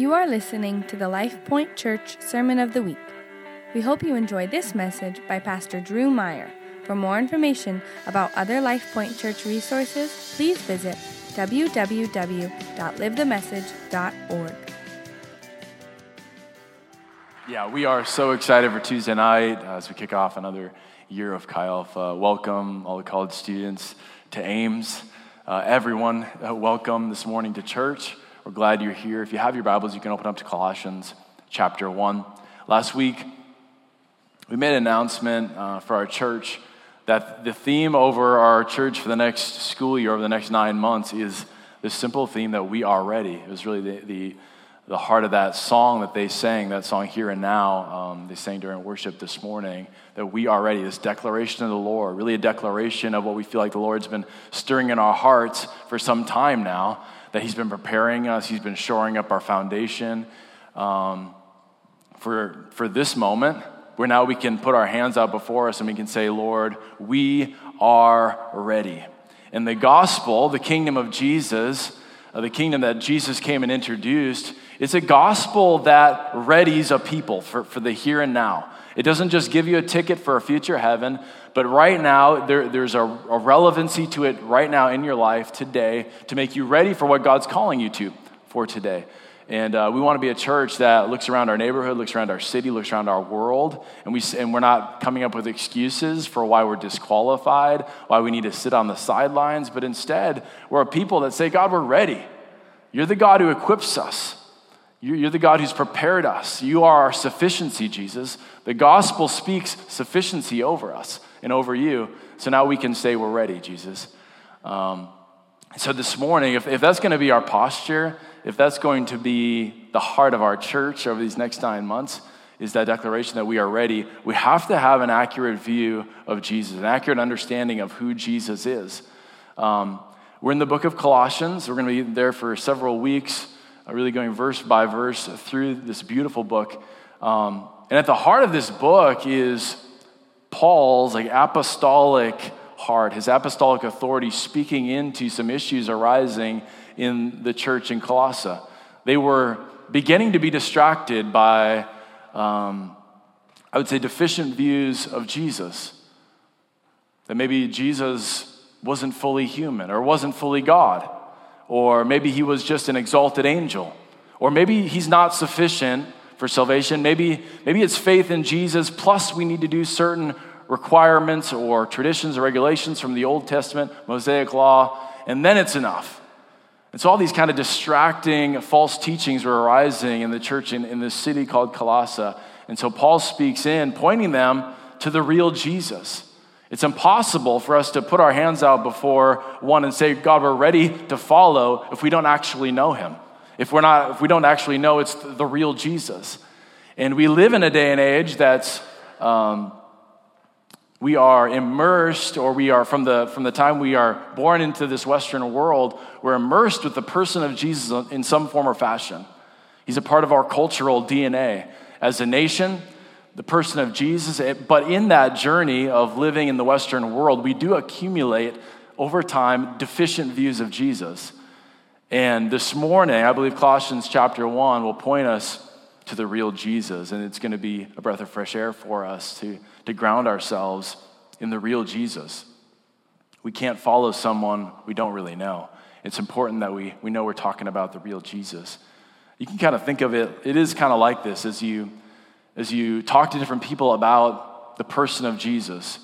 You are listening to the Life Point Church Sermon of the Week. We hope you enjoy this message by Pastor Drew Meyer. For more information about other Life Point Church resources, please visit www.livethemessage.org. Yeah, we are so excited for Tuesday night as we kick off another year of Chi Alpha. Welcome, all the college students, to Ames. Uh, everyone, uh, welcome this morning to church. We're glad you're here. If you have your Bibles, you can open up to Colossians chapter 1. Last week, we made an announcement uh, for our church that the theme over our church for the next school year, over the next nine months, is this simple theme that we are ready. It was really the, the, the heart of that song that they sang, that song Here and Now, um, they sang during worship this morning, that we are ready. This declaration of the Lord, really a declaration of what we feel like the Lord's been stirring in our hearts for some time now that He's been preparing us, He's been shoring up our foundation um, for, for this moment, where now we can put our hands out before us and we can say, Lord, we are ready. And the gospel, the kingdom of Jesus, uh, the kingdom that Jesus came and introduced, it's a gospel that readies a people for, for the here and now. It doesn't just give you a ticket for a future heaven, but right now, there, there's a, a relevancy to it right now in your life today to make you ready for what God's calling you to for today. And uh, we want to be a church that looks around our neighborhood, looks around our city, looks around our world, and, we, and we're not coming up with excuses for why we're disqualified, why we need to sit on the sidelines, but instead, we're a people that say, God, we're ready. You're the God who equips us. You're the God who's prepared us. You are our sufficiency, Jesus. The gospel speaks sufficiency over us and over you. So now we can say we're ready, Jesus. Um, so this morning, if, if that's going to be our posture, if that's going to be the heart of our church over these next nine months, is that declaration that we are ready, we have to have an accurate view of Jesus, an accurate understanding of who Jesus is. Um, we're in the book of Colossians. We're going to be there for several weeks, really going verse by verse through this beautiful book. Um, and at the heart of this book is Paul's like apostolic heart, his apostolic authority speaking into some issues arising in the church in Colossae. They were beginning to be distracted by, um, I would say, deficient views of Jesus. That maybe Jesus wasn't fully human or wasn't fully God, or maybe he was just an exalted angel, or maybe he's not sufficient for salvation. Maybe, maybe it's faith in Jesus, plus we need to do certain requirements or traditions or regulations from the Old Testament, Mosaic law, and then it's enough. And so all these kind of distracting false teachings were arising in the church in, in this city called Colossae. And so Paul speaks in, pointing them to the real Jesus. It's impossible for us to put our hands out before one and say, God, we're ready to follow if we don't actually know him. If we're not if we don't actually know it's the real jesus. And we live in a day and age that's um, we are immersed or we are from the from the time we are born into this western world we're immersed with the person of jesus in some form or fashion. He's a part of our cultural dna as a nation the person of jesus but in that journey of living in the western world we do accumulate over time deficient views of jesus and this morning, I believe Colossians chapter 1 will point us to the real Jesus. And it's going to be a breath of fresh air for us to, to ground ourselves in the real Jesus. We can't follow someone we don't really know. It's important that we, we know we're talking about the real Jesus. You can kind of think of it, it is kind of like this as you, as you talk to different people about the person of Jesus.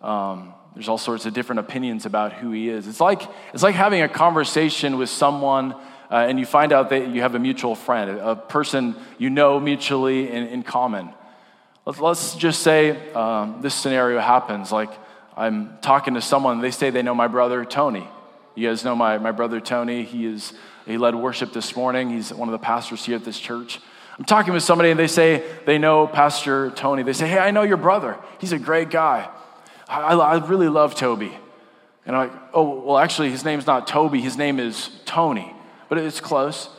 Um, there's all sorts of different opinions about who he is. It's like, it's like having a conversation with someone uh, and you find out that you have a mutual friend, a, person you know mutually in, in common. Let's, let's just say um, this scenario happens. Like I'm talking to someone, they say they know my brother Tony. You guys know my, my brother Tony. He, is, he led worship this morning. He's one of the pastors here at this church. I'm talking with somebody and they say they know Pastor Tony. They say, Hey, I know your brother. He's a great guy. I, I really love Toby. And I'm like, oh, well, actually, his name's not Toby, his name is Tony, but it's close.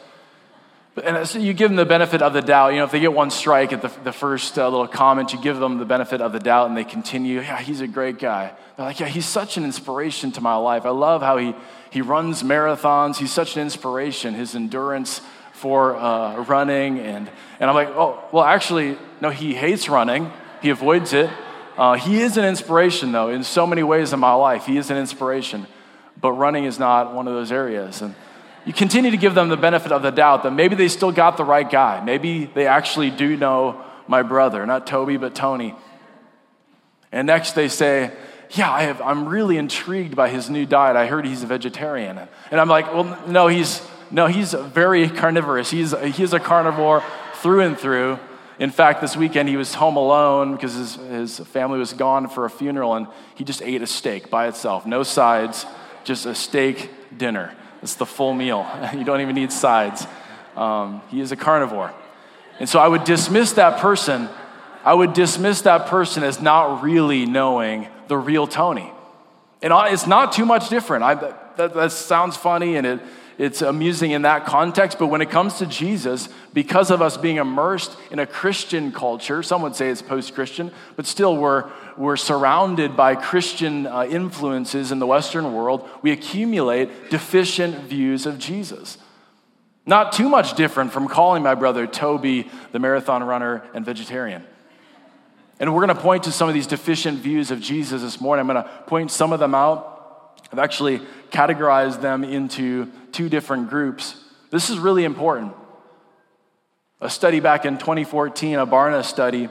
And so you give them the benefit of the doubt. You know, if they get one strike at the, the first uh, little comment, you give them the benefit of the doubt and they continue, yeah, he's a great guy. They're like, yeah, he's such an inspiration to my life. I love how he, he runs marathons. He's such an inspiration. His endurance for uh, running. And, and I'm like, oh, well, actually, no, he hates running, he avoids it. Uh, he is an inspiration, though, in so many ways in my life. He is an inspiration, but running is not one of those areas. And you continue to give them the benefit of the doubt that maybe they still got the right guy. Maybe they actually do know my brother, not Toby, but Tony. And next they say, yeah, I have, I'm really intrigued by his new diet. I heard he's a vegetarian. And I'm like, well, no, he's, no, he's very carnivorous. He's, he's a carnivore through and through. In fact, this weekend he was home alone because his, his family was gone for a funeral and he just ate a steak by itself. No sides, just a steak dinner. It's the full meal. You don't even need sides. Um, he is a carnivore. And so I would dismiss that person. I would dismiss that person as not really knowing the real Tony. And it's not too much different. I, that, that sounds funny and it, it's amusing in that context, but when it comes to Jesus, because of us being immersed in a Christian culture, some would say it's post Christian, but still we're, we're surrounded by Christian uh, influences in the Western world, we accumulate deficient views of Jesus. Not too much different from calling my brother Toby the marathon runner and vegetarian. And we're going to point to some of these deficient views of Jesus this morning. I'm going to point some of them out. I've actually categorized them into two different groups. This is really important. A study back in 2014, a Barna study,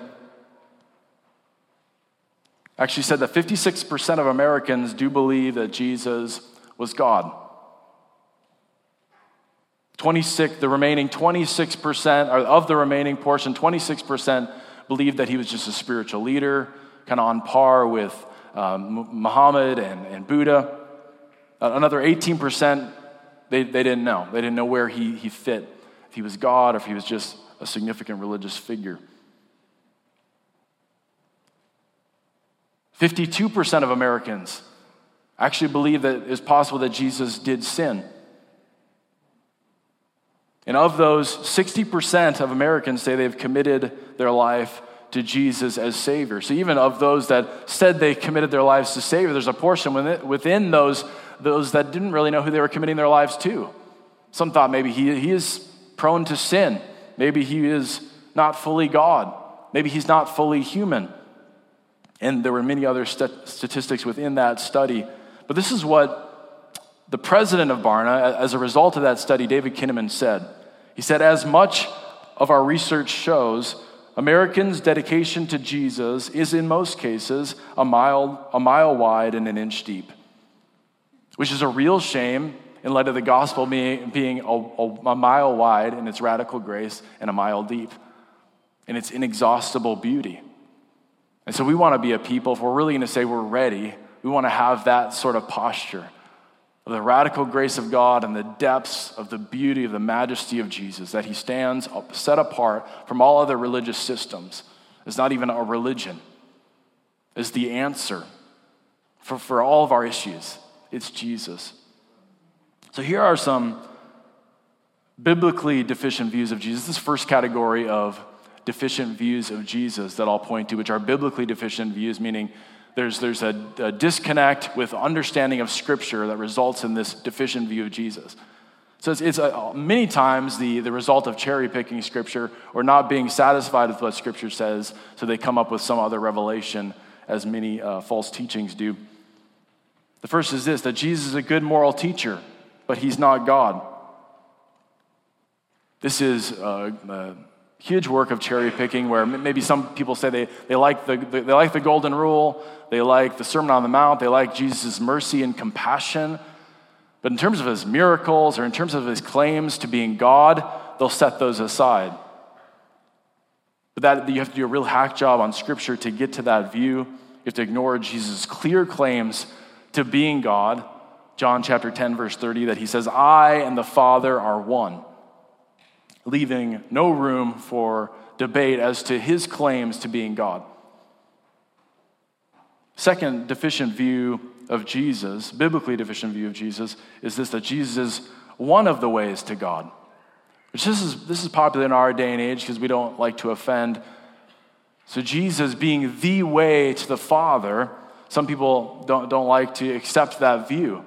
actually said that 56% of Americans do believe that Jesus was God. 26, the remaining 26%, or of the remaining portion, 26% believe that he was just a spiritual leader, kind of on par with um, Muhammad and, and Buddha. Another 18%, they, they didn't know. They didn't know where he, he fit, if he was God or if he was just a significant religious figure. 52% of Americans actually believe that it's possible that Jesus did sin. And of those, 60% of Americans say they've committed their life to Jesus as Savior. So even of those that said they committed their lives to Savior, there's a portion within those, those that didn't really know who they were committing their lives to. Some thought maybe he, he is prone to sin. Maybe he is not fully God. Maybe he's not fully human. And there were many other st- statistics within that study. But this is what the president of Barna, as a result of that study, David Kinnaman said. He said, As much of our research shows, Americans' dedication to Jesus is, in most cases, a mile, a mile wide and an inch deep, which is a real shame in light of the gospel being, being a, a, a mile wide in its radical grace and a mile deep in its inexhaustible beauty. And so we want to be a people, if we're really going to say we're ready, we want to have that sort of posture of the radical grace of God and the depths of the beauty of the majesty of Jesus, that he stands set apart from all other religious systems. It's not even a religion, is the answer for, for all of our issues. It's Jesus. So here are some biblically deficient views of Jesus. This first category of deficient views of Jesus that I'll point to, which are biblically deficient views, meaning there's, there's a, a disconnect with understanding of Scripture that results in this deficient view of Jesus. So it's, it's a, many times the, the result of cherry picking Scripture or not being satisfied with what Scripture says, so they come up with some other revelation, as many uh, false teachings do. The first is this that Jesus is a good moral teacher, but he's not God. This is a, uh, huge work of cherry picking where maybe some people say they, they, like the, they like the golden rule, they like the Sermon on the Mount, they like Jesus' mercy and compassion. But in terms of his miracles or in terms of his claims to being God, they'll set those aside. But that you have to do a real hack job on Scripture to get to that view. You have to ignore Jesus' clear claims to being God. John chapter 10, verse 30, that he says, I and the Father are one leaving no room for debate as to his claims to being God. Second deficient view of Jesus, biblically deficient view of Jesus, is this that Jesus is one of the ways to God. Which this is, this is popular in our day and age because we don't like to offend. So, Jesus being the way to the Father, some people don't, don't like to accept that view.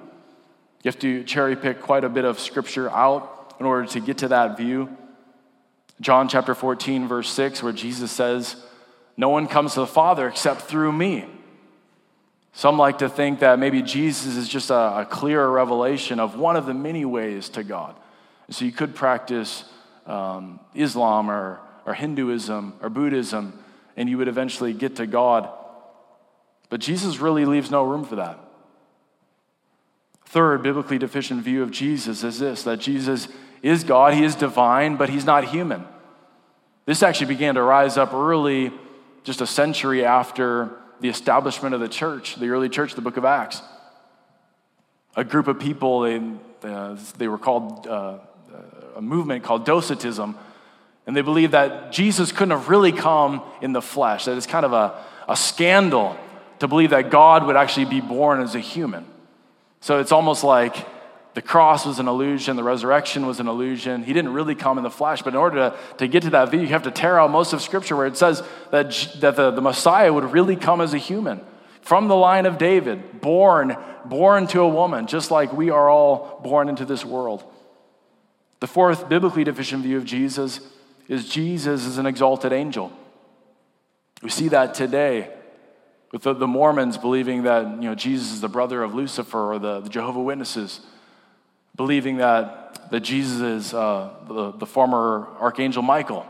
You have to cherry pick quite a bit of scripture out in order to get to that view. John chapter 14, verse 6, where Jesus says, No one comes to the Father except through me. Some like to think that maybe Jesus is just a, a clearer revelation of one of the many ways to God. so you could practice um, Islam or, or Hinduism or Buddhism, and you would eventually get to God. But Jesus really leaves no room for that. Third, biblically deficient view of Jesus is this that Jesus is God, he is divine, but he's not human. This actually began to rise up early, just a century after the establishment of the church, the early church, the book of Acts. A group of people, they, uh, they were called uh, a movement called Docetism, and they believed that Jesus couldn't have really come in the flesh, that it's kind of a, a scandal to believe that God would actually be born as a human. So it's almost like the cross was an illusion, the resurrection was an illusion. He didn't really come in the flesh. But in order to, to get to that view, you have to tear out most of Scripture where it says that, that the, the Messiah would really come as a human from the line of David, born, born to a woman, just like we are all born into this world. The fourth biblically deficient view of Jesus is Jesus is an exalted angel. We see that today with the, the Mormons believing that you know, Jesus is the brother of Lucifer or the, the Jehovah Witnesses believing that, that Jesus is uh, the, the former Archangel Michael.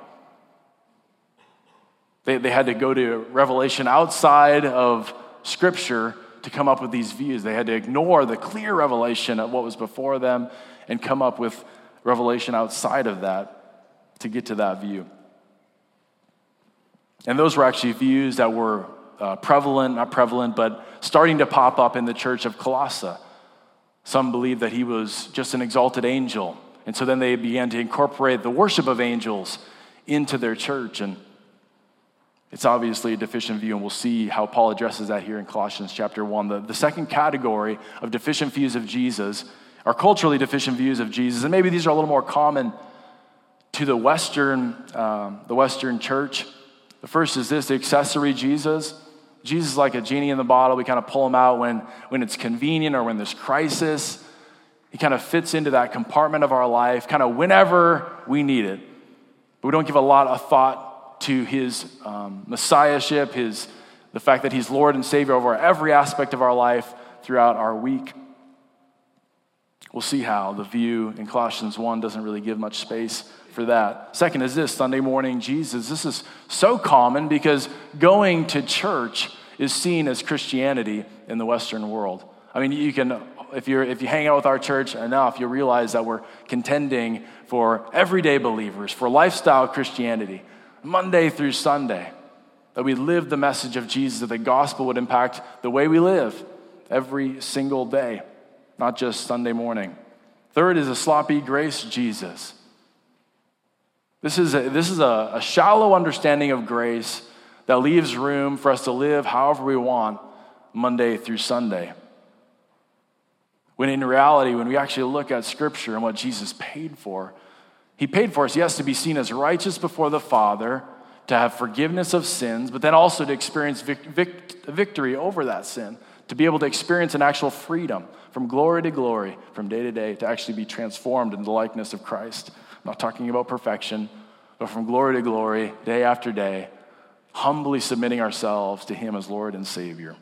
They, they had to go to revelation outside of Scripture to come up with these views. They had to ignore the clear revelation of what was before them and come up with revelation outside of that to get to that view. And those were actually views that were uh, prevalent, not prevalent, but starting to pop up in the church of Colossae. Some believe that he was just an exalted angel. And so then they began to incorporate the worship of angels into their church. And it's obviously a deficient view, and we'll see how Paul addresses that here in Colossians chapter 1. The, the second category of deficient views of Jesus are culturally deficient views of Jesus. And maybe these are a little more common to the Western, um, the Western church. The first is this the accessory Jesus. Jesus is like a genie in the bottle. We kind of pull him out when, when it's convenient or when there's crisis. He kind of fits into that compartment of our life, kind of whenever we need it. But we don't give a lot of thought to his um, messiahship, his, the fact that he's Lord and Savior over every aspect of our life throughout our week. We'll see how the view in Colossians 1 doesn't really give much space for that. Second is this Sunday morning Jesus. This is so common because going to church is seen as Christianity in the Western world. I mean, you can, if, you're, if you hang out with our church enough, you'll realize that we're contending for everyday believers, for lifestyle Christianity, Monday through Sunday. That we live the message of Jesus, that the gospel would impact the way we live every single day, not just Sunday morning. Third is a sloppy grace Jesus. This is a, this is a, a shallow understanding of grace that leaves room for us to live however we want Monday through Sunday. When in reality, when we actually look at Scripture and what Jesus paid for, He paid for us, yes, to be seen as righteous before the Father, to have forgiveness of sins, but then also to experience vic- vic- victory over that sin, to be able to experience an actual freedom from glory to glory, from day to day, to actually be transformed in the likeness of Christ. I'm not talking about perfection, but from glory to glory, day after day, humbly submitting ourselves to Him as Lord and Savior.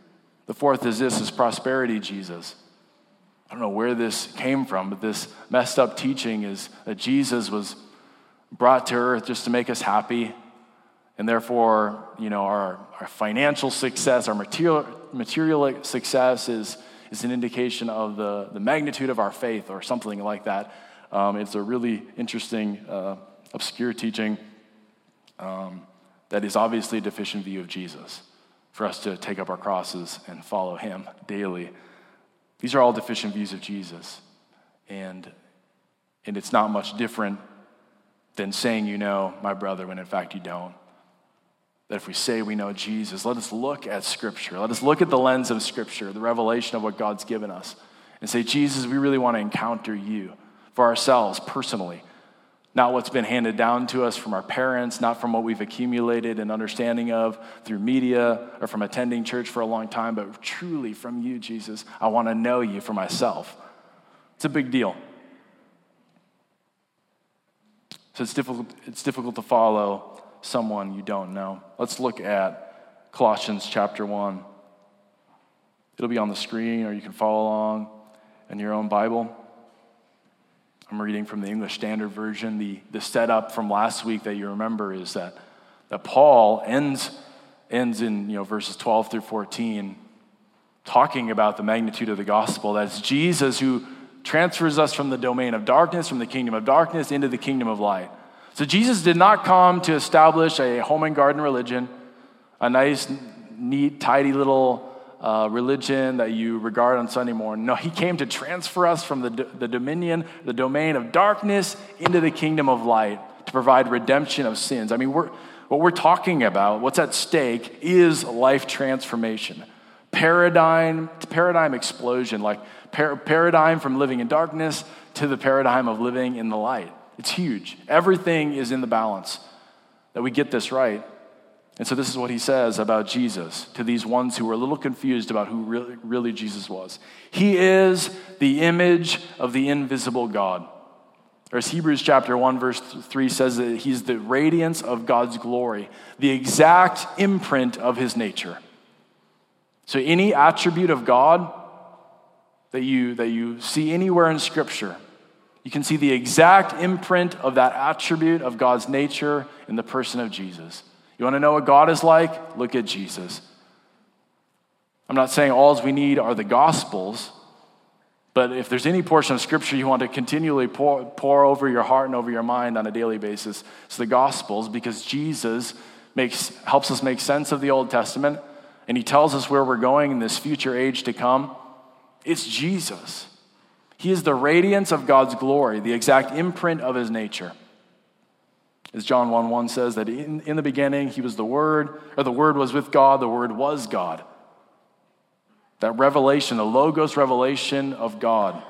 The fourth is this is prosperity, Jesus. I don't know where this came from, but this messed up teaching is that Jesus was brought to earth just to make us happy. And therefore, you know, our, our financial success, our material, material success is, is an indication of the, the magnitude of our faith or something like that. Um, it's a really interesting, uh, obscure teaching um, that is obviously a deficient view of Jesus for us to take up our crosses and follow him daily. These are all deficient views of Jesus. And, and it's not much different than saying you know my brother when in fact you don't. That if we say we know Jesus, let us look at Scripture. Let us look at the lens of Scripture, the revelation of what God's given us, and say, Jesus, we really want to encounter you for ourselves personally. Not what's been handed down to us from our parents, not from what we've accumulated an understanding of through media or from attending church for a long time, but truly from you, Jesus. I want to know you for myself. It's a big deal. So it's difficult, it's difficult to follow someone you don't know. Let's look at Colossians chapter 1. It'll be on the screen, or you can follow along in your own Bible. I'm reading from the English Standard Version. The, the setup from last week that you remember is that, that Paul ends, ends in you know, verses 12 through 14 talking about the magnitude of the gospel. That's Jesus who transfers us from the domain of darkness, from the kingdom of darkness, into the kingdom of light. So Jesus did not come to establish a home and garden religion, a nice, neat, tidy little uh, religion that you regard on Sunday morning. No, he came to transfer us from the, the dominion, the domain of darkness, into the kingdom of light to provide redemption of sins. I mean, we're, what we're talking about, what's at stake, is life transformation. Paradigm, paradigm explosion, like par- paradigm from living in darkness to the paradigm of living in the light. It's huge. Everything is in the balance that we get this right. And so, this is what he says about Jesus to these ones who were a little confused about who really, really Jesus was. He is the image of the invisible God. Or as Hebrews chapter 1, verse 3 says that he's the radiance of God's glory, the exact imprint of his nature. So, any attribute of God that you, that you see anywhere in Scripture, you can see the exact imprint of that attribute of God's nature in the person of Jesus. You want to know what God is like? Look at Jesus. I'm not saying all we need are the Gospels, but if there's any portion of Scripture you want to continually pour, pour over your heart and over your mind on a daily basis, it's the Gospels because Jesus makes, helps us make sense of the Old Testament and He tells us where we're going in this future age to come. It's Jesus. He is the radiance of God's glory, the exact imprint of His nature. As John 1 1 says, that in, in the beginning he was the Word, or the Word was with God, the Word was God. That revelation, the Logos revelation of God.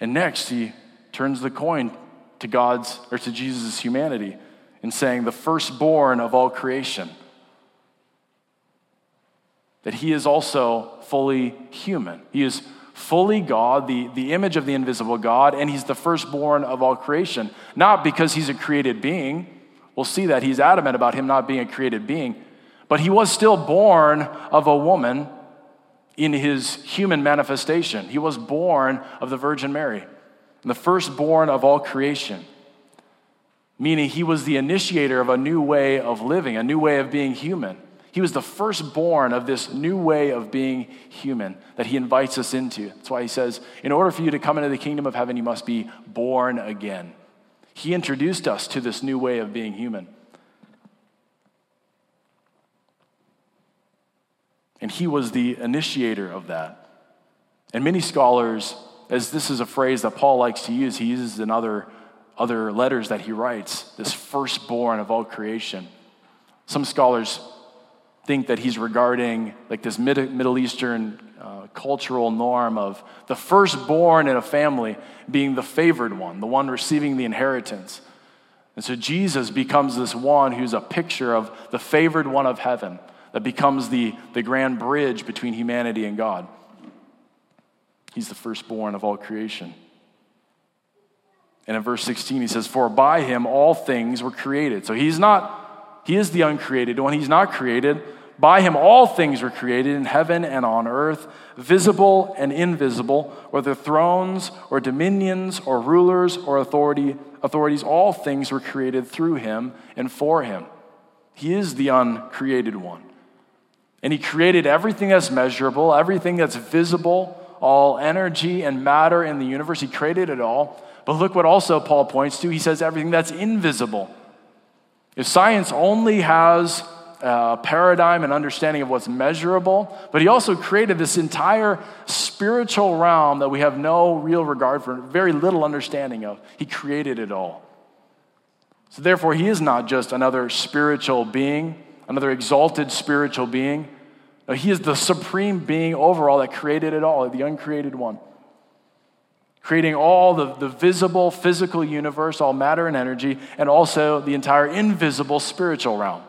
And next, he turns the coin to God's, or to Jesus' humanity, in saying, the firstborn of all creation. That he is also fully human. He is fully God, the, the image of the invisible God, and he's the firstborn of all creation. Not because he's a created being. We'll see that he's adamant about him not being a created being. But he was still born of a woman in his human manifestation. He was born of the Virgin Mary, the firstborn of all creation. Meaning he was the initiator of a new way of living, a new way of being human. He was the firstborn of this new way of being human that he invites us into. That's why he says, in order for you to come into the kingdom of heaven, you must be born again. He introduced us to this new way of being human. And he was the initiator of that. And many scholars, as this is a phrase that Paul likes to use, he uses in other, other letters that he writes, this firstborn of all creation. Some scholars think that he's regarding like this Middle Eastern uh, cultural norm of the firstborn in a family being the favored one, the one receiving the inheritance. And so Jesus becomes this one who's a picture of the favored one of heaven that becomes the, the grand bridge between humanity and God. He's the firstborn of all creation. And in verse 16, he says, For by him all things were created. So he's not, he is the uncreated one. He's not created, by him all things were created in heaven and on earth, visible and invisible, whether thrones or dominions or rulers or authority, authorities, all things were created through him and for him. He is the uncreated one. And he created everything that's measurable, everything that's visible, all energy and matter in the universe. He created it all. But look what also Paul points to. He says everything that's invisible. If science only has uh, paradigm and understanding of what's measurable, but he also created this entire spiritual realm that we have no real regard for, very little understanding of. He created it all. So, therefore, he is not just another spiritual being, another exalted spiritual being. No, he is the supreme being overall that created it all, the uncreated one. Creating all the, the visible physical universe, all matter and energy, and also the entire invisible spiritual realm.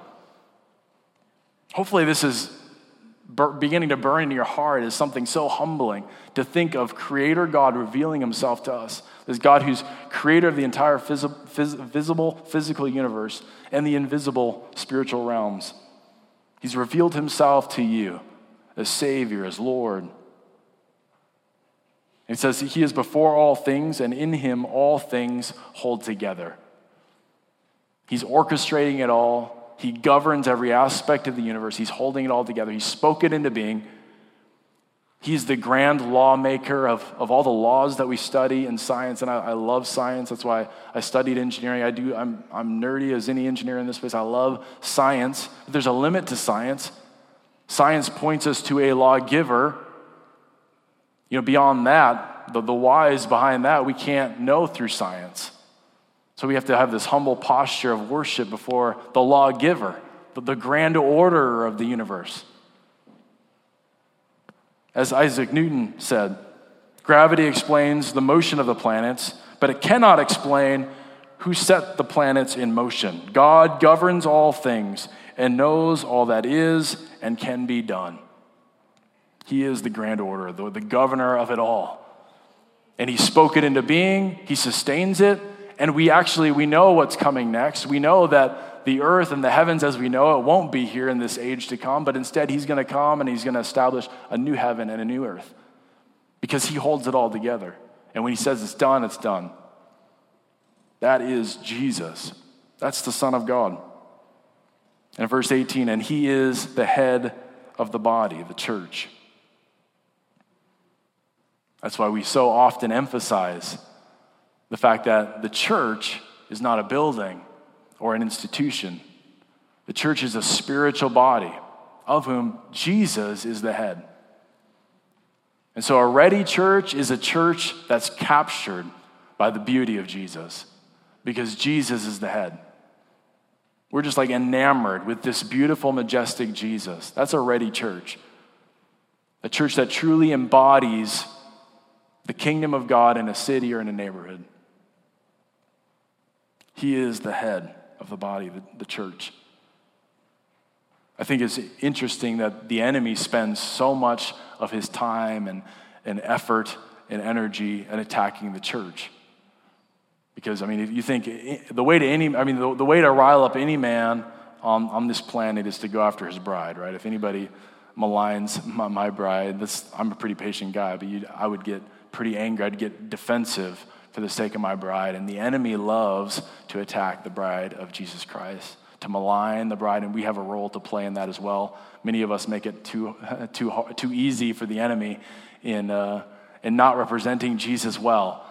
Hopefully, this is beginning to burn in your heart is something so humbling to think of Creator God revealing Himself to us. This God who's creator of the entire phys- phys- visible physical universe and the invisible spiritual realms. He's revealed Himself to you as Savior, as Lord. It says He is before all things, and in Him all things hold together. He's orchestrating it all he governs every aspect of the universe. He's holding it all together. He spoke it into being. He's the grand lawmaker of, of all the laws that we study in science. And I, I love science. That's why I studied engineering. I do, I'm, I'm nerdy as any engineer in this place. I love science. But there's a limit to science. Science points us to a lawgiver. You know, beyond that, the, the whys behind that, we can't know through science. So we have to have this humble posture of worship before the lawgiver, the grand order of the universe. As Isaac Newton said, gravity explains the motion of the planets, but it cannot explain who set the planets in motion. God governs all things and knows all that is and can be done. He is the grand order, the, the governor of it all. And he spoke it into being, he sustains it, and we actually we know what's coming next. We know that the earth and the heavens as we know it won't be here in this age to come but instead he's going to come and he's going to establish a new heaven and a new earth because he holds it all together. And when he says it's done it's done. That is jesus. That's the son of god. And verse 18 and he is the head of the body the church. That's why we so often emphasize the fact that the church is not a building or an institution. The church is a spiritual body of whom Jesus is the head. And so, a ready church is a church that's captured by the beauty of Jesus because Jesus is the head. We're just like enamored with this beautiful, majestic Jesus. That's a ready church. A church that truly embodies the kingdom of God in a city or in a neighborhood. He is the head of the body, the, the church. I think it's interesting that the enemy spends so much of his time and, and effort and energy in attacking the church. Because, I mean, if you think eh, the way to any, I mean, the, the way to rile up any man on, on this planet is to go after his bride, right? If anybody maligns my, my bride, that's, I'm a pretty patient guy, but I would get pretty angry. I'd get defensive for the sake of my bride. And the enemy loves to attack the bride of Jesus Christ, to malign the bride, and we have a role to play in that as well. Many of us make it too, too, too easy for the enemy in, uh, in not representing Jesus well.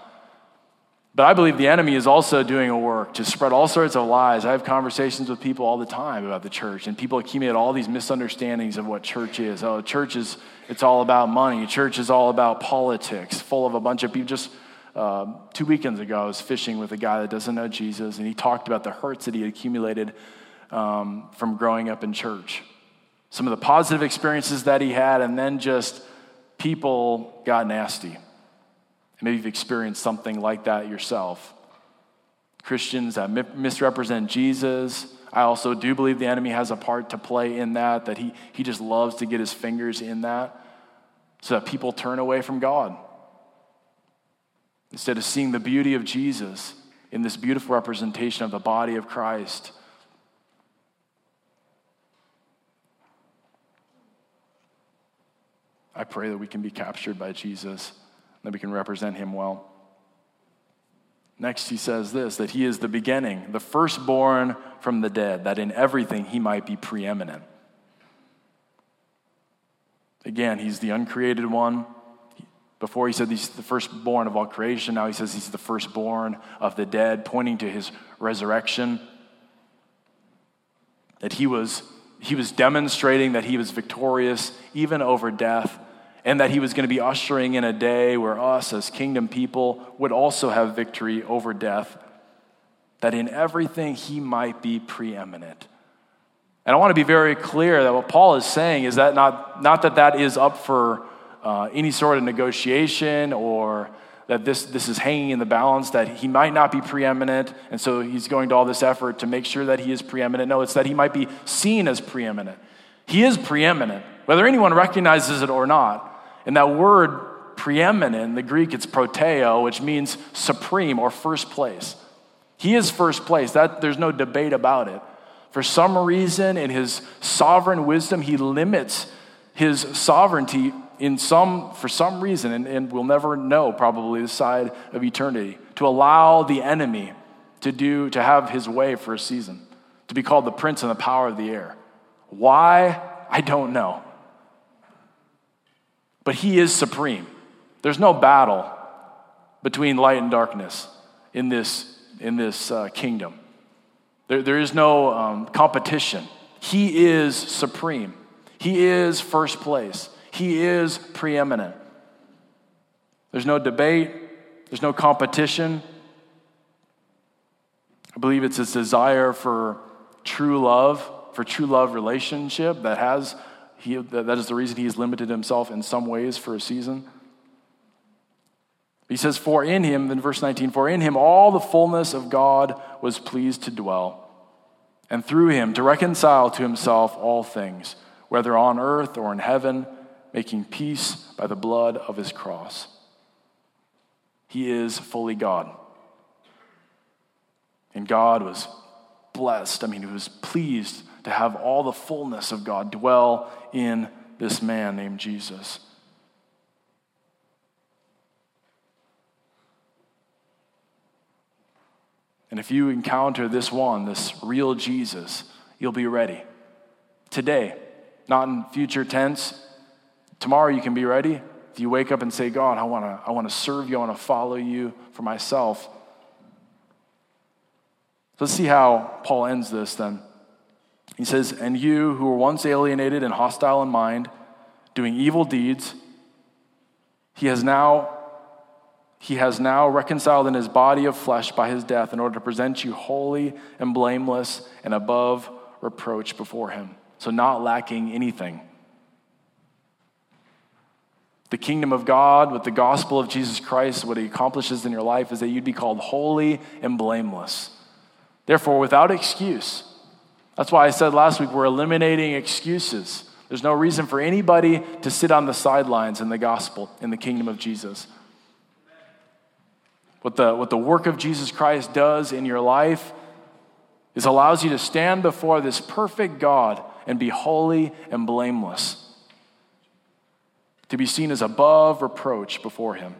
But I believe the enemy is also doing a work to spread all sorts of lies. I have conversations with people all the time about the church, and people accumulate all these misunderstandings of what church is. Oh, church is, it's all about money. Church is all about politics, full of a bunch of people just uh, two weekends ago, I was fishing with a guy that doesn't know Jesus, and he talked about the hurts that he accumulated um, from growing up in church. Some of the positive experiences that he had, and then just people got nasty. Maybe you've experienced something like that yourself. Christians that misrepresent Jesus. I also do believe the enemy has a part to play in that, that he, he just loves to get his fingers in that so that people turn away from God. Instead of seeing the beauty of Jesus in this beautiful representation of the body of Christ, I pray that we can be captured by Jesus, that we can represent him well. Next, he says this that he is the beginning, the firstborn from the dead, that in everything he might be preeminent. Again, he's the uncreated one. Before he said he's the firstborn of all creation, now he says he's the firstborn of the dead, pointing to his resurrection. That he was, he was demonstrating that he was victorious even over death, and that he was going to be ushering in a day where us as kingdom people would also have victory over death, that in everything he might be preeminent. And I want to be very clear that what Paul is saying is that not, not that that is up for uh, any sort of negotiation or that this, this is hanging in the balance, that he might not be preeminent, and so he's going to all this effort to make sure that he is preeminent. No, it's that he might be seen as preeminent. He is preeminent. whether anyone recognizes it or not. And that word preeminent, in the Greek it's proteo, which means supreme or first place. He is first place. That, there's no debate about it. For some reason, in his sovereign wisdom, he limits his sovereignty in some, for some reason, and, and we'll never know probably the side of eternity, to allow the enemy to do, to have his way for a season, to be called the prince and the power of the air. Why? I don't know. But he is supreme. There's no battle between light and darkness in this, in this uh, kingdom. There, there is no um, competition. He is supreme. He is first place. He is preeminent. There's no debate, there's no competition. I believe it's his desire for true love, for true love relationship that has he, that is the reason he has limited himself in some ways for a season. He says, For in him, in verse 19, for in him all the fullness of God was pleased to dwell, and through him to reconcile to himself all things, whether on earth or in heaven, making peace by the blood of his cross. He is fully God. And God was blessed. I mean, he was pleased to have all the fullness of God dwell in this man named Jesus. And if you encounter this one, this real Jesus, you'll be ready. Today, not in future tense. Tomorrow you can be ready. If you wake up and say, God, I want to I wanna serve you, I want to follow you for myself. Let's see how Paul ends this then. He says, And you who were once alienated and hostile in mind, doing evil deeds, he has now he has now reconciled in his body of flesh by his death in order to present you holy and blameless and above reproach before him. So, not lacking anything. The kingdom of God, with the gospel of Jesus Christ, what he accomplishes in your life is that you'd be called holy and blameless. Therefore, without excuse. That's why I said last week we're eliminating excuses. There's no reason for anybody to sit on the sidelines in the gospel, in the kingdom of Jesus. What the, what the work of Jesus Christ does in your life is allows you to stand before this perfect God and be holy and blameless, to be seen as above reproach before Him.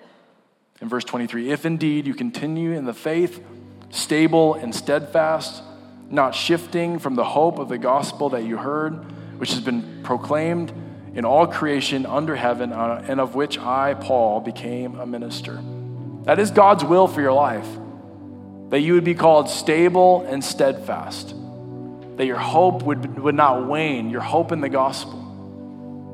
In verse 23, if indeed you continue in the faith, stable and steadfast, not shifting from the hope of the gospel that you heard, which has been proclaimed in all creation under heaven, uh, and of which I, Paul, became a minister. That is God's will for your life. That you would be called stable and steadfast. That your hope would, would not wane, your hope in the gospel.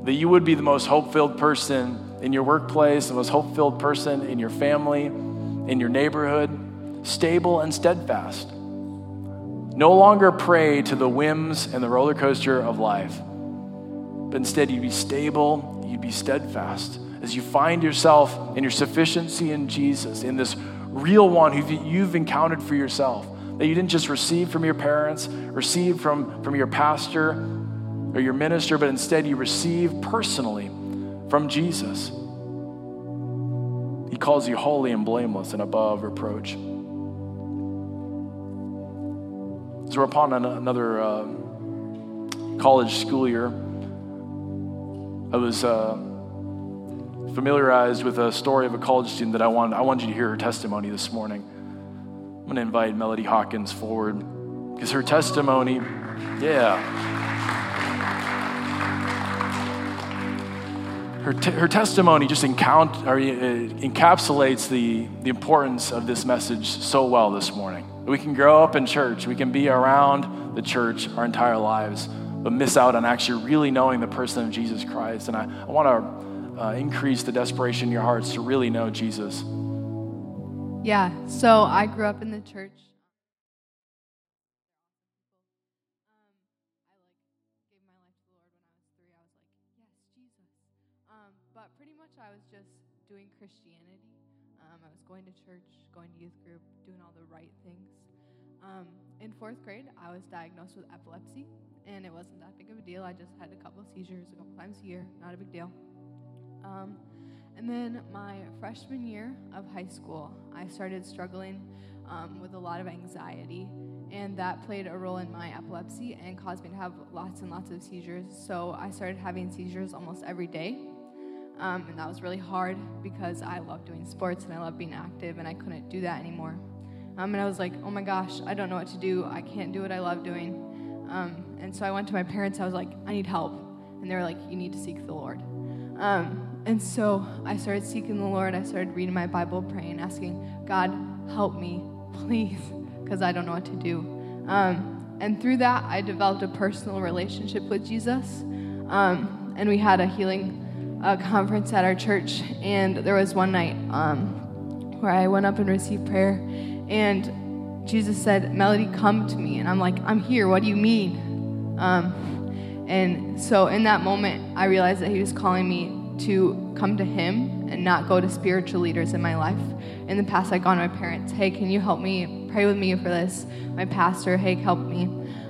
That you would be the most hope filled person in your workplace, the most hope filled person in your family, in your neighborhood, stable and steadfast. No longer prey to the whims and the roller coaster of life, but instead you'd be stable, you'd be steadfast as you find yourself in your sufficiency in Jesus, in this real one who you've encountered for yourself, that you didn't just receive from your parents, receive from, from your pastor or your minister, but instead you receive personally from Jesus. He calls you holy and blameless and above reproach. So we're upon another uh, college school year, I was. Uh, familiarized with a story of a college student that I wanted, I wanted you to hear her testimony this morning. I'm going to invite Melody Hawkins forward because her testimony, yeah. Her, t- her testimony just encount- uh, encapsulates the, the importance of this message so well this morning. We can grow up in church, we can be around the church our entire lives, but miss out on actually really knowing the person of Jesus Christ. And I, I want to uh, increase the desperation in your hearts to really know Jesus? Yeah, so I grew up in the church. Fourth grade, I was diagnosed with epilepsy, and it wasn't that big of a deal. I just had a couple of seizures a couple times a year, not a big deal. Um, and then my freshman year of high school, I started struggling um, with a lot of anxiety, and that played a role in my epilepsy and caused me to have lots and lots of seizures. So I started having seizures almost every day. Um, and that was really hard because I love doing sports and I love being active, and I couldn't do that anymore. Um, and I was like, oh my gosh, I don't know what to do. I can't do what I love doing. Um, and so I went to my parents. I was like, I need help. And they were like, you need to seek the Lord. Um, and so I started seeking the Lord. I started reading my Bible, praying, asking, God, help me, please, because I don't know what to do. Um, and through that, I developed a personal relationship with Jesus. Um, and we had a healing uh, conference at our church. And there was one night um, where I went up and received prayer. And Jesus said, Melody, come to me. And I'm like, I'm here. What do you mean? Um, and so in that moment, I realized that He was calling me to come to Him and not go to spiritual leaders in my life. In the past, I'd gone to my parents, hey, can you help me? Pray with me for this. My pastor, hey, help me.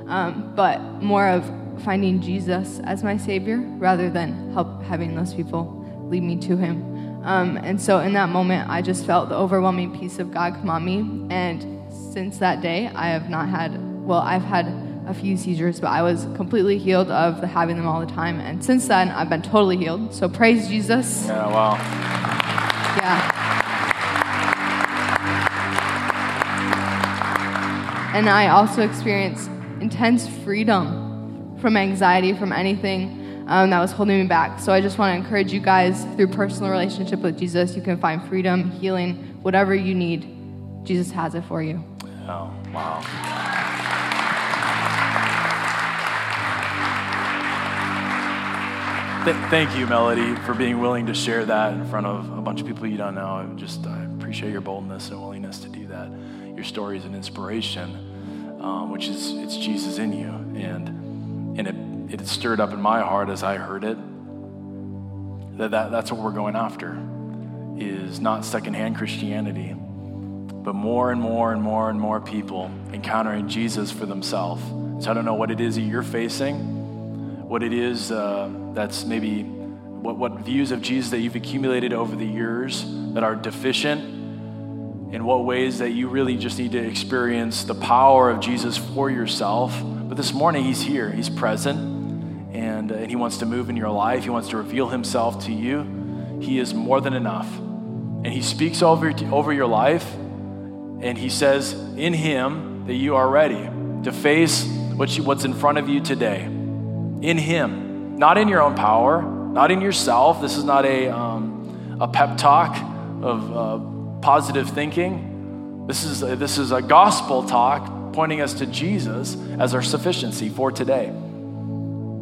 Um, but more of finding Jesus as my Savior rather than help having those people lead me to Him. Um, and so in that moment, I just felt the overwhelming peace of God come on me. And since that day, I have not had, well, I've had a few seizures, but I was completely healed of the having them all the time. And since then, I've been totally healed. So praise Jesus. Yeah, wow. Yeah. And I also experienced intense freedom from anxiety, from anything um, that was holding me back. So I just want to encourage you guys through personal relationship with Jesus, you can find freedom, healing, whatever you need. Jesus has it for you. Oh, wow. Th- thank you, Melody, for being willing to share that in front of a bunch of people you don't know. I just I appreciate your boldness and willingness to do that. Your story is an inspiration, um, which is it's Jesus in you, and and it it stirred up in my heart as I heard it. That, that that's what we're going after, is not secondhand Christianity, but more and more and more and more people encountering Jesus for themselves. So I don't know what it is that you're facing, what it is. Uh, that's maybe what, what views of Jesus that you've accumulated over the years that are deficient, in what ways that you really just need to experience the power of Jesus for yourself. But this morning, He's here, He's present, and, uh, and He wants to move in your life, He wants to reveal Himself to you. He is more than enough. And He speaks over, over your life, and He says in Him that you are ready to face what you, what's in front of you today. In Him not in your own power, not in yourself. This is not a, um, a pep talk of uh, positive thinking. This is, this is a gospel talk pointing us to Jesus as our sufficiency for today.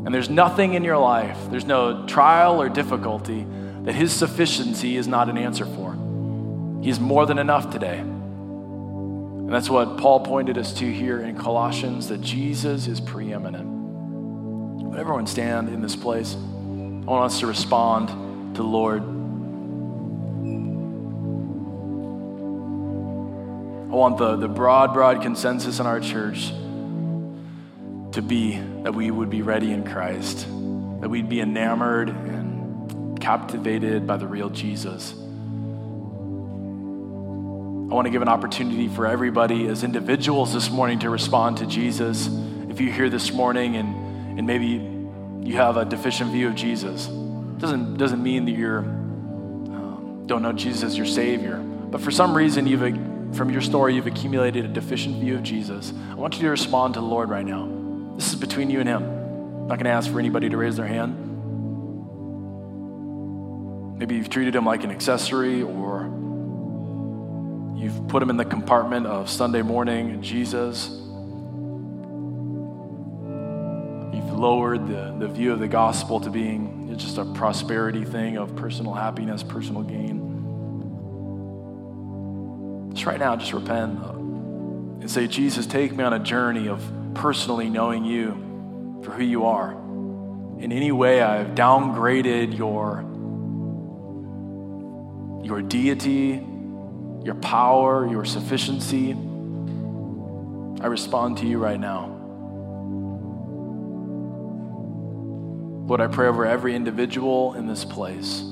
And there's nothing in your life, there's no trial or difficulty that His sufficiency is not an answer for. He's more than enough today. And that's what Paul pointed us to here in Colossians that Jesus is preeminent. Would everyone stand in this place? I want us to respond to the Lord. I want the, the broad, broad consensus in our church to be that we would be ready in Christ, that we'd be enamored and captivated by the real Jesus. I want to give an opportunity for everybody as individuals this morning to respond to Jesus. If you're here this morning and and maybe you have a deficient view of Jesus. Doesn't doesn't mean that you're um, don't know Jesus as your Savior, but for some reason you've from your story you've accumulated a deficient view of Jesus. I want you to respond to the Lord right now. This is between you and Him. I'm not going to ask for anybody to raise their hand. Maybe you've treated Him like an accessory, or you've put Him in the compartment of Sunday morning Jesus You've lowered the, the view of the gospel to being just a prosperity thing of personal happiness, personal gain. Just right now, just repent and say, Jesus, take me on a journey of personally knowing you for who you are. In any way, I've downgraded your, your deity, your power, your sufficiency. I respond to you right now. Lord, I pray over every individual in this place.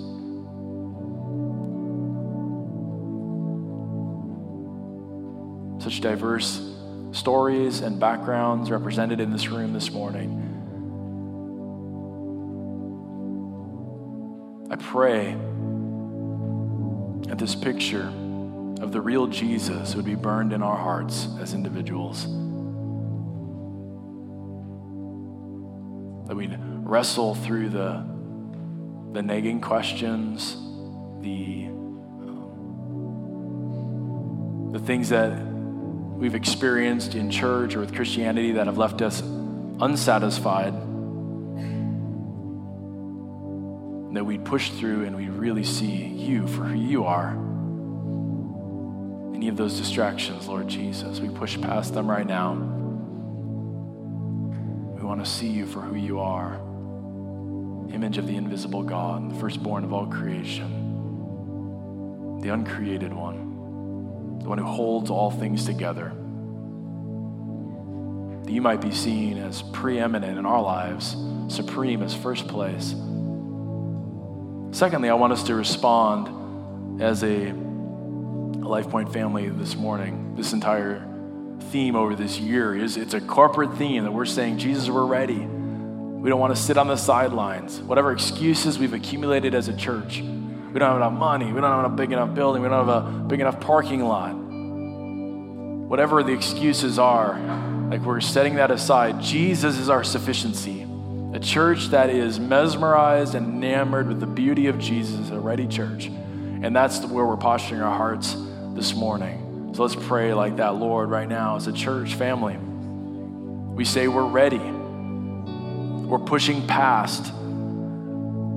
Such diverse stories and backgrounds represented in this room this morning. I pray that this picture of the real Jesus would be burned in our hearts as individuals. That we'd wrestle through the, the nagging questions, the, um, the things that we've experienced in church or with Christianity that have left us unsatisfied. That we'd push through and we'd really see you for who you are. Any of those distractions, Lord Jesus, we push past them right now We want to see you for who you are image of the invisible God, the firstborn of all creation, the uncreated one, the one who holds all things together. That you might be seen as preeminent in our lives, supreme as first place. Secondly, I want us to respond as a, a Life Point family this morning, this entire theme over this year is it's a corporate theme that we're saying, Jesus, we're ready. We don't want to sit on the sidelines. Whatever excuses we've accumulated as a church, we don't have enough money, we don't have a big enough building, we don't have a big enough parking lot. Whatever the excuses are, like we're setting that aside. Jesus is our sufficiency. A church that is mesmerized and enamored with the beauty of Jesus, a ready church. And that's where we're posturing our hearts this morning. So let's pray like that, Lord, right now as a church family. We say we're ready. We're pushing past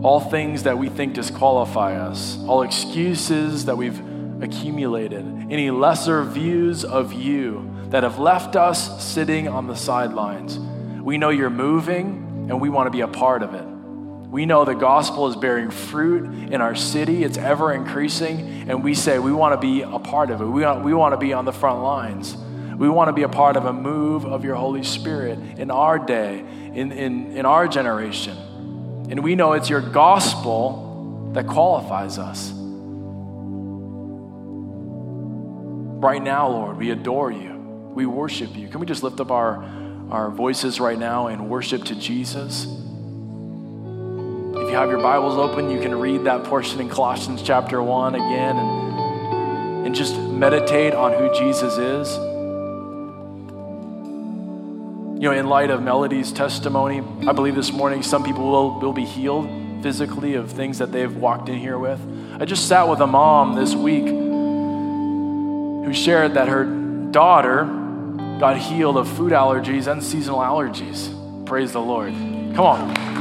all things that we think disqualify us, all excuses that we've accumulated, any lesser views of you that have left us sitting on the sidelines. We know you're moving and we want to be a part of it. We know the gospel is bearing fruit in our city, it's ever increasing, and we say we want to be a part of it. We want, we want to be on the front lines. We want to be a part of a move of your Holy Spirit in our day, in, in, in our generation. And we know it's your gospel that qualifies us. Right now, Lord, we adore you. We worship you. Can we just lift up our, our voices right now and worship to Jesus? If you have your Bibles open, you can read that portion in Colossians chapter 1 again and, and just meditate on who Jesus is. You know, in light of Melody's testimony, I believe this morning some people will, will be healed physically of things that they've walked in here with. I just sat with a mom this week who shared that her daughter got healed of food allergies and seasonal allergies. Praise the Lord. Come on.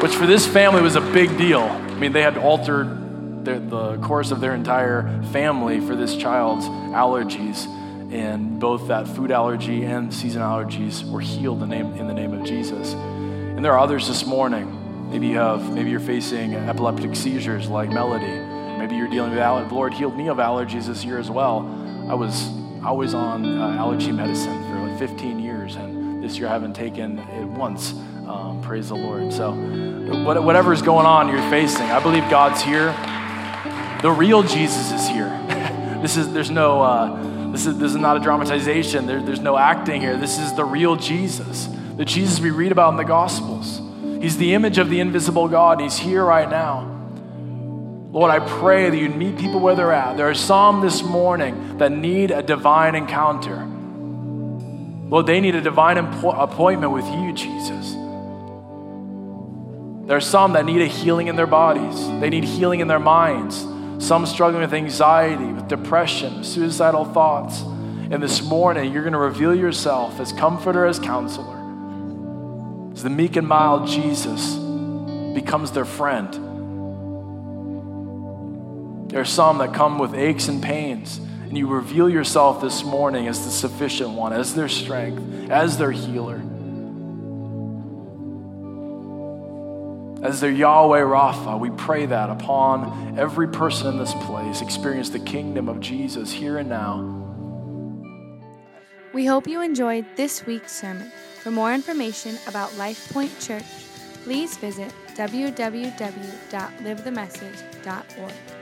which for this family was a big deal. I mean, they had altered the, the course of their entire family for this child's allergies, and both that food allergy and season allergies were healed in the name, of Jesus. And there are others this morning. Maybe you have, maybe you're facing epileptic seizures like Melody. Maybe you're dealing with allergies. The Lord healed me of allergies this year as well. I was always on uh, allergy medicine for like 15 years, and this year I haven't taken it once. Um, praise the Lord. So, whatever is going on you're facing, I believe God's here. The real Jesus is here. this is there's no uh, this is this is not a dramatization. There, there's no acting here. This is the real Jesus, the Jesus we read about in the Gospels. He's the image of the invisible God. He's here right now. Lord, I pray that you'd meet people where they're at. There are some this morning that need a divine encounter. Lord, they need a divine appointment with you, Jesus. There are some that need a healing in their bodies, they need healing in their minds. Some struggling with anxiety, with depression, suicidal thoughts. And this morning, you're going to reveal yourself as comforter, as counselor. As the meek and mild Jesus becomes their friend. There are some that come with aches and pains, and you reveal yourself this morning as the sufficient one, as their strength, as their healer. As their Yahweh Rapha, we pray that upon every person in this place experience the kingdom of Jesus here and now. We hope you enjoyed this week's sermon. For more information about Life Point Church, please visit www.livethemessage.org.